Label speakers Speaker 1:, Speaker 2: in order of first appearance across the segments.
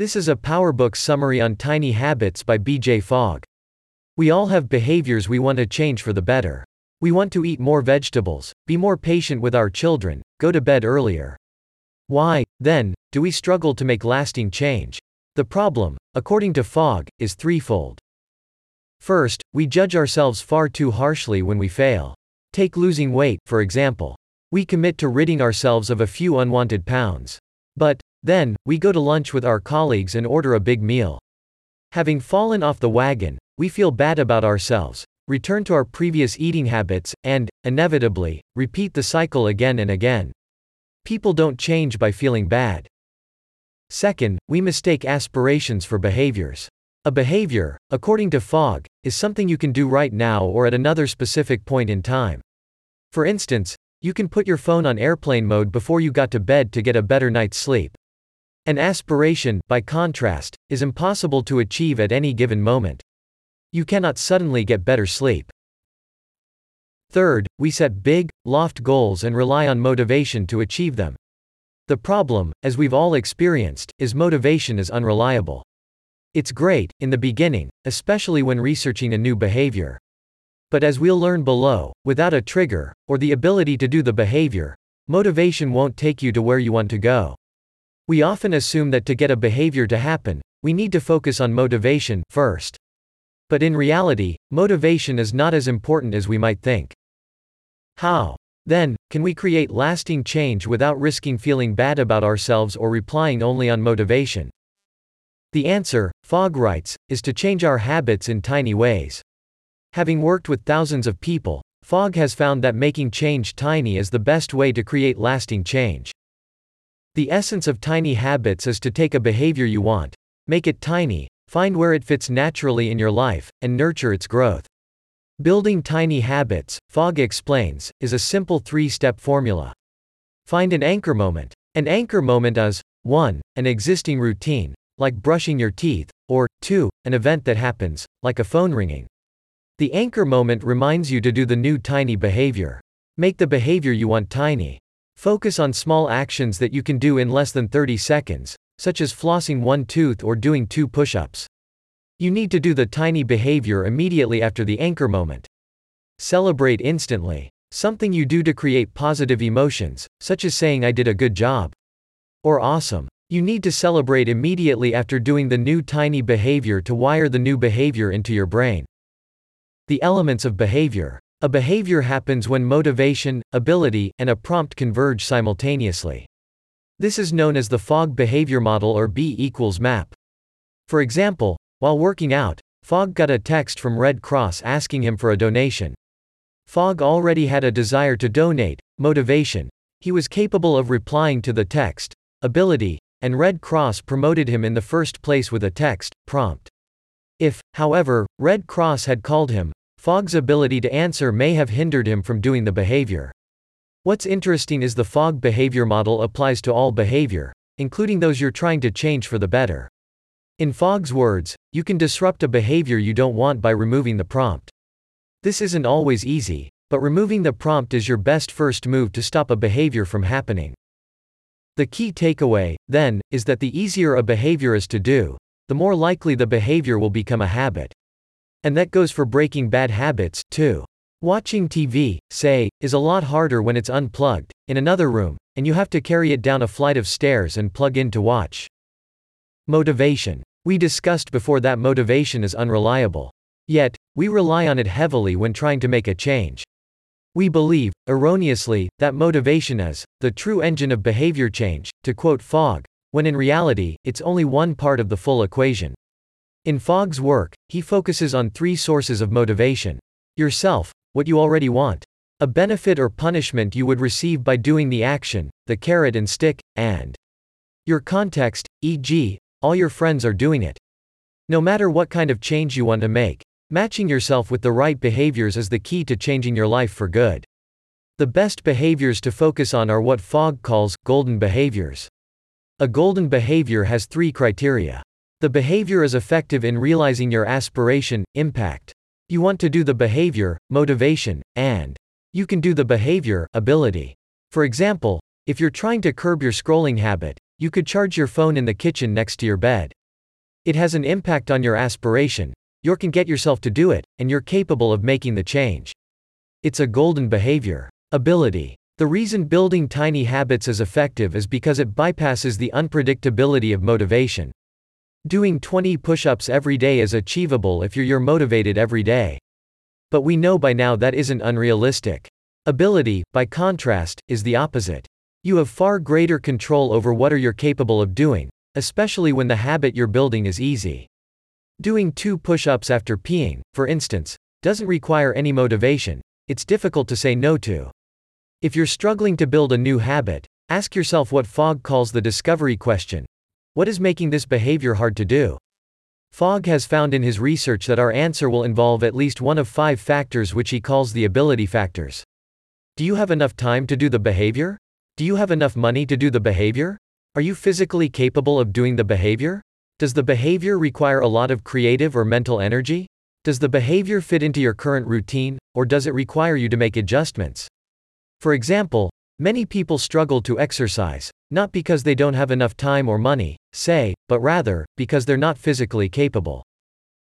Speaker 1: This is a PowerBook summary on tiny habits by BJ Fogg. We all have behaviors we want to change for the better. We want to eat more vegetables, be more patient with our children, go to bed earlier. Why, then, do we struggle to make lasting change? The problem, according to Fogg, is threefold. First, we judge ourselves far too harshly when we fail. Take losing weight, for example. We commit to ridding ourselves of a few unwanted pounds. But, then, we go to lunch with our colleagues and order a big meal. Having fallen off the wagon, we feel bad about ourselves, return to our previous eating habits, and, inevitably, repeat the cycle again and again. People don't change by feeling bad. Second, we mistake aspirations for behaviors. A behavior, according to Fogg, is something you can do right now or at another specific point in time. For instance, you can put your phone on airplane mode before you got to bed to get a better night's sleep. An aspiration, by contrast, is impossible to achieve at any given moment. You cannot suddenly get better sleep. Third, we set big, loft goals and rely on motivation to achieve them. The problem, as we've all experienced, is motivation is unreliable. It's great, in the beginning, especially when researching a new behavior. But as we'll learn below, without a trigger, or the ability to do the behavior, motivation won't take you to where you want to go. We often assume that to get a behavior to happen, we need to focus on motivation first. But in reality, motivation is not as important as we might think. How? Then, can we create lasting change without risking feeling bad about ourselves or relying only on motivation? The answer, Fogg writes, is to change our habits in tiny ways. Having worked with thousands of people, Fogg has found that making change tiny is the best way to create lasting change. The essence of tiny habits is to take a behavior you want, make it tiny, find where it fits naturally in your life, and nurture its growth. Building tiny habits, Fogg explains, is a simple three step formula. Find an anchor moment. An anchor moment is 1. An existing routine, like brushing your teeth, or 2. An event that happens, like a phone ringing. The anchor moment reminds you to do the new tiny behavior. Make the behavior you want tiny. Focus on small actions that you can do in less than 30 seconds, such as flossing one tooth or doing two push ups. You need to do the tiny behavior immediately after the anchor moment. Celebrate instantly. Something you do to create positive emotions, such as saying I did a good job. Or awesome. You need to celebrate immediately after doing the new tiny behavior to wire the new behavior into your brain. The elements of behavior. A behavior happens when motivation, ability, and a prompt converge simultaneously. This is known as the Fogg behavior model or B equals MAP. For example, while working out, Fogg got a text from Red Cross asking him for a donation. Fogg already had a desire to donate, motivation, he was capable of replying to the text, ability, and Red Cross promoted him in the first place with a text, prompt. If, however, Red Cross had called him, Fogg's ability to answer may have hindered him from doing the behavior. What's interesting is the Fogg behavior model applies to all behavior, including those you're trying to change for the better. In Fogg's words, you can disrupt a behavior you don't want by removing the prompt. This isn't always easy, but removing the prompt is your best first move to stop a behavior from happening. The key takeaway, then, is that the easier a behavior is to do, the more likely the behavior will become a habit. And that goes for breaking bad habits, too. Watching TV, say, is a lot harder when it's unplugged, in another room, and you have to carry it down a flight of stairs and plug in to watch. Motivation. We discussed before that motivation is unreliable. Yet, we rely on it heavily when trying to make a change. We believe, erroneously, that motivation is the true engine of behavior change, to quote Fogg, when in reality, it's only one part of the full equation. In Fogg's work, he focuses on three sources of motivation yourself, what you already want, a benefit or punishment you would receive by doing the action, the carrot and stick, and your context, e.g., all your friends are doing it. No matter what kind of change you want to make, matching yourself with the right behaviors is the key to changing your life for good. The best behaviors to focus on are what Fogg calls golden behaviors. A golden behavior has three criteria. The behavior is effective in realizing your aspiration, impact. You want to do the behavior, motivation, and you can do the behavior, ability. For example, if you're trying to curb your scrolling habit, you could charge your phone in the kitchen next to your bed. It has an impact on your aspiration, you can get yourself to do it, and you're capable of making the change. It's a golden behavior. Ability. The reason building tiny habits is effective is because it bypasses the unpredictability of motivation. Doing 20 push ups every day is achievable if you're, you're motivated every day. But we know by now that isn't unrealistic. Ability, by contrast, is the opposite. You have far greater control over what are you're capable of doing, especially when the habit you're building is easy. Doing two push ups after peeing, for instance, doesn't require any motivation, it's difficult to say no to. If you're struggling to build a new habit, ask yourself what Fogg calls the discovery question What is making this behavior hard to do? Fogg has found in his research that our answer will involve at least one of five factors which he calls the ability factors. Do you have enough time to do the behavior? Do you have enough money to do the behavior? Are you physically capable of doing the behavior? Does the behavior require a lot of creative or mental energy? Does the behavior fit into your current routine, or does it require you to make adjustments? For example, many people struggle to exercise, not because they don't have enough time or money, say, but rather, because they're not physically capable.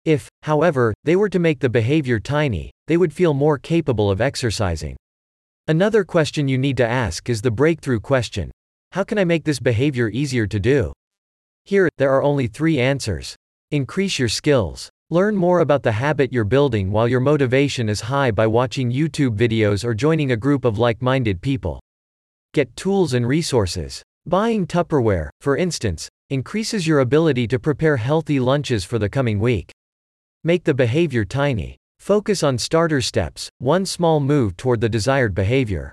Speaker 1: If, however, they were to make the behavior tiny, they would feel more capable of exercising. Another question you need to ask is the breakthrough question How can I make this behavior easier to do? Here, there are only three answers. Increase your skills. Learn more about the habit you're building while your motivation is high by watching YouTube videos or joining a group of like minded people. Get tools and resources. Buying Tupperware, for instance, increases your ability to prepare healthy lunches for the coming week. Make the behavior tiny. Focus on starter steps, one small move toward the desired behavior.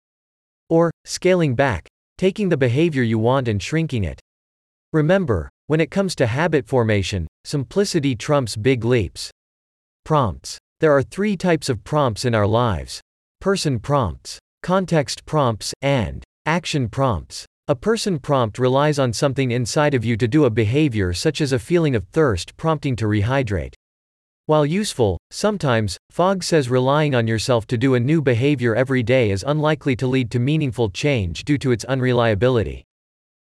Speaker 1: Or, scaling back, taking the behavior you want and shrinking it. Remember, when it comes to habit formation, simplicity trumps big leaps. Prompts. There are three types of prompts in our lives person prompts, context prompts, and action prompts. A person prompt relies on something inside of you to do a behavior such as a feeling of thirst prompting to rehydrate. While useful, sometimes, Fogg says relying on yourself to do a new behavior every day is unlikely to lead to meaningful change due to its unreliability.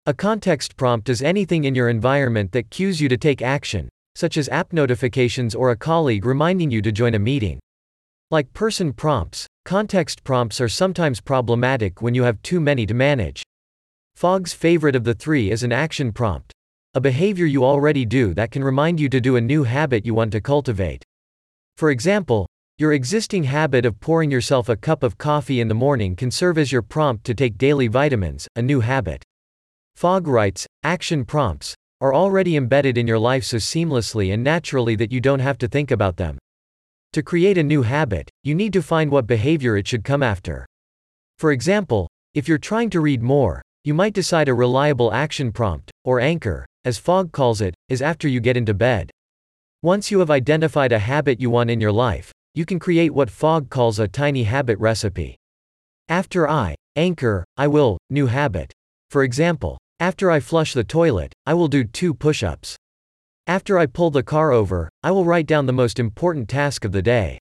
Speaker 1: A context prompt is anything in your environment that cues you to take action, such as app notifications or a colleague reminding you to join a meeting. Like person prompts, context prompts are sometimes problematic when you have too many to manage. Fogg's favorite of the three is an action prompt. A behavior you already do that can remind you to do a new habit you want to cultivate. For example, your existing habit of pouring yourself a cup of coffee in the morning can serve as your prompt to take daily vitamins, a new habit. Fogg writes, action prompts are already embedded in your life so seamlessly and naturally that you don't have to think about them. To create a new habit, you need to find what behavior it should come after. For example, if you're trying to read more, you might decide a reliable action prompt, or anchor, as Fogg calls it, is after you get into bed. Once you have identified a habit you want in your life, you can create what Fogg calls a tiny habit recipe. After I anchor, I will, new habit. For example, after I flush the toilet, I will do two push ups. After I pull the car over, I will write down the most important task of the day.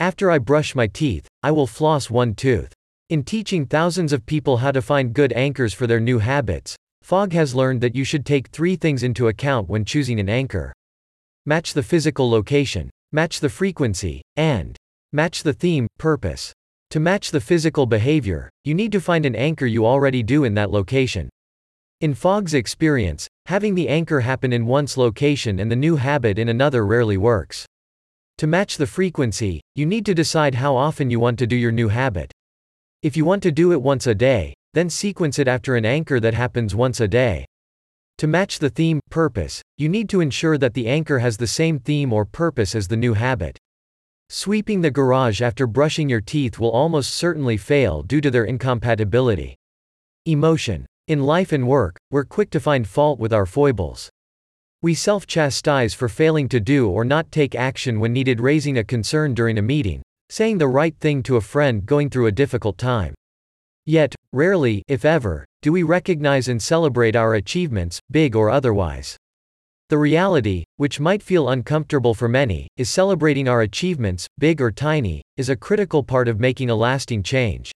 Speaker 1: After I brush my teeth, I will floss one tooth. In teaching thousands of people how to find good anchors for their new habits, Fogg has learned that you should take three things into account when choosing an anchor match the physical location, match the frequency, and match the theme, purpose. To match the physical behavior, you need to find an anchor you already do in that location. In Fogg's experience, having the anchor happen in one's location and the new habit in another rarely works. To match the frequency, you need to decide how often you want to do your new habit. If you want to do it once a day, then sequence it after an anchor that happens once a day. To match the theme, purpose, you need to ensure that the anchor has the same theme or purpose as the new habit. Sweeping the garage after brushing your teeth will almost certainly fail due to their incompatibility. Emotion. In life and work, we're quick to find fault with our foibles. We self chastise for failing to do or not take action when needed, raising a concern during a meeting, saying the right thing to a friend going through a difficult time. Yet, rarely, if ever, do we recognize and celebrate our achievements, big or otherwise. The reality, which might feel uncomfortable for many, is celebrating our achievements, big or tiny, is a critical part of making a lasting change.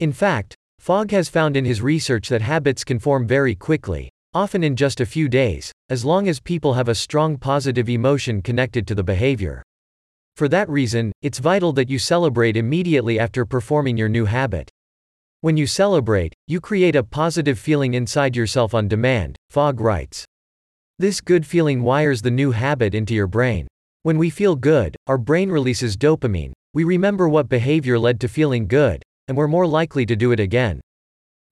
Speaker 1: In fact, Fogg has found in his research that habits can form very quickly, often in just a few days, as long as people have a strong positive emotion connected to the behavior. For that reason, it's vital that you celebrate immediately after performing your new habit. When you celebrate, you create a positive feeling inside yourself on demand, Fogg writes. This good feeling wires the new habit into your brain. When we feel good, our brain releases dopamine, we remember what behavior led to feeling good, and we're more likely to do it again.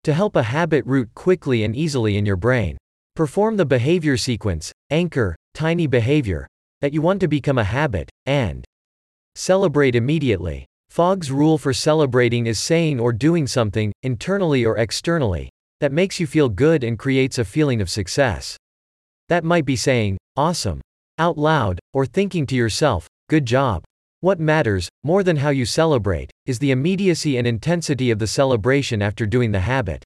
Speaker 1: To help a habit root quickly and easily in your brain, perform the behavior sequence, anchor, tiny behavior, that you want to become a habit, and celebrate immediately. Fogg's rule for celebrating is saying or doing something, internally or externally, that makes you feel good and creates a feeling of success. That might be saying, awesome, out loud, or thinking to yourself, good job. What matters, more than how you celebrate, is the immediacy and intensity of the celebration after doing the habit.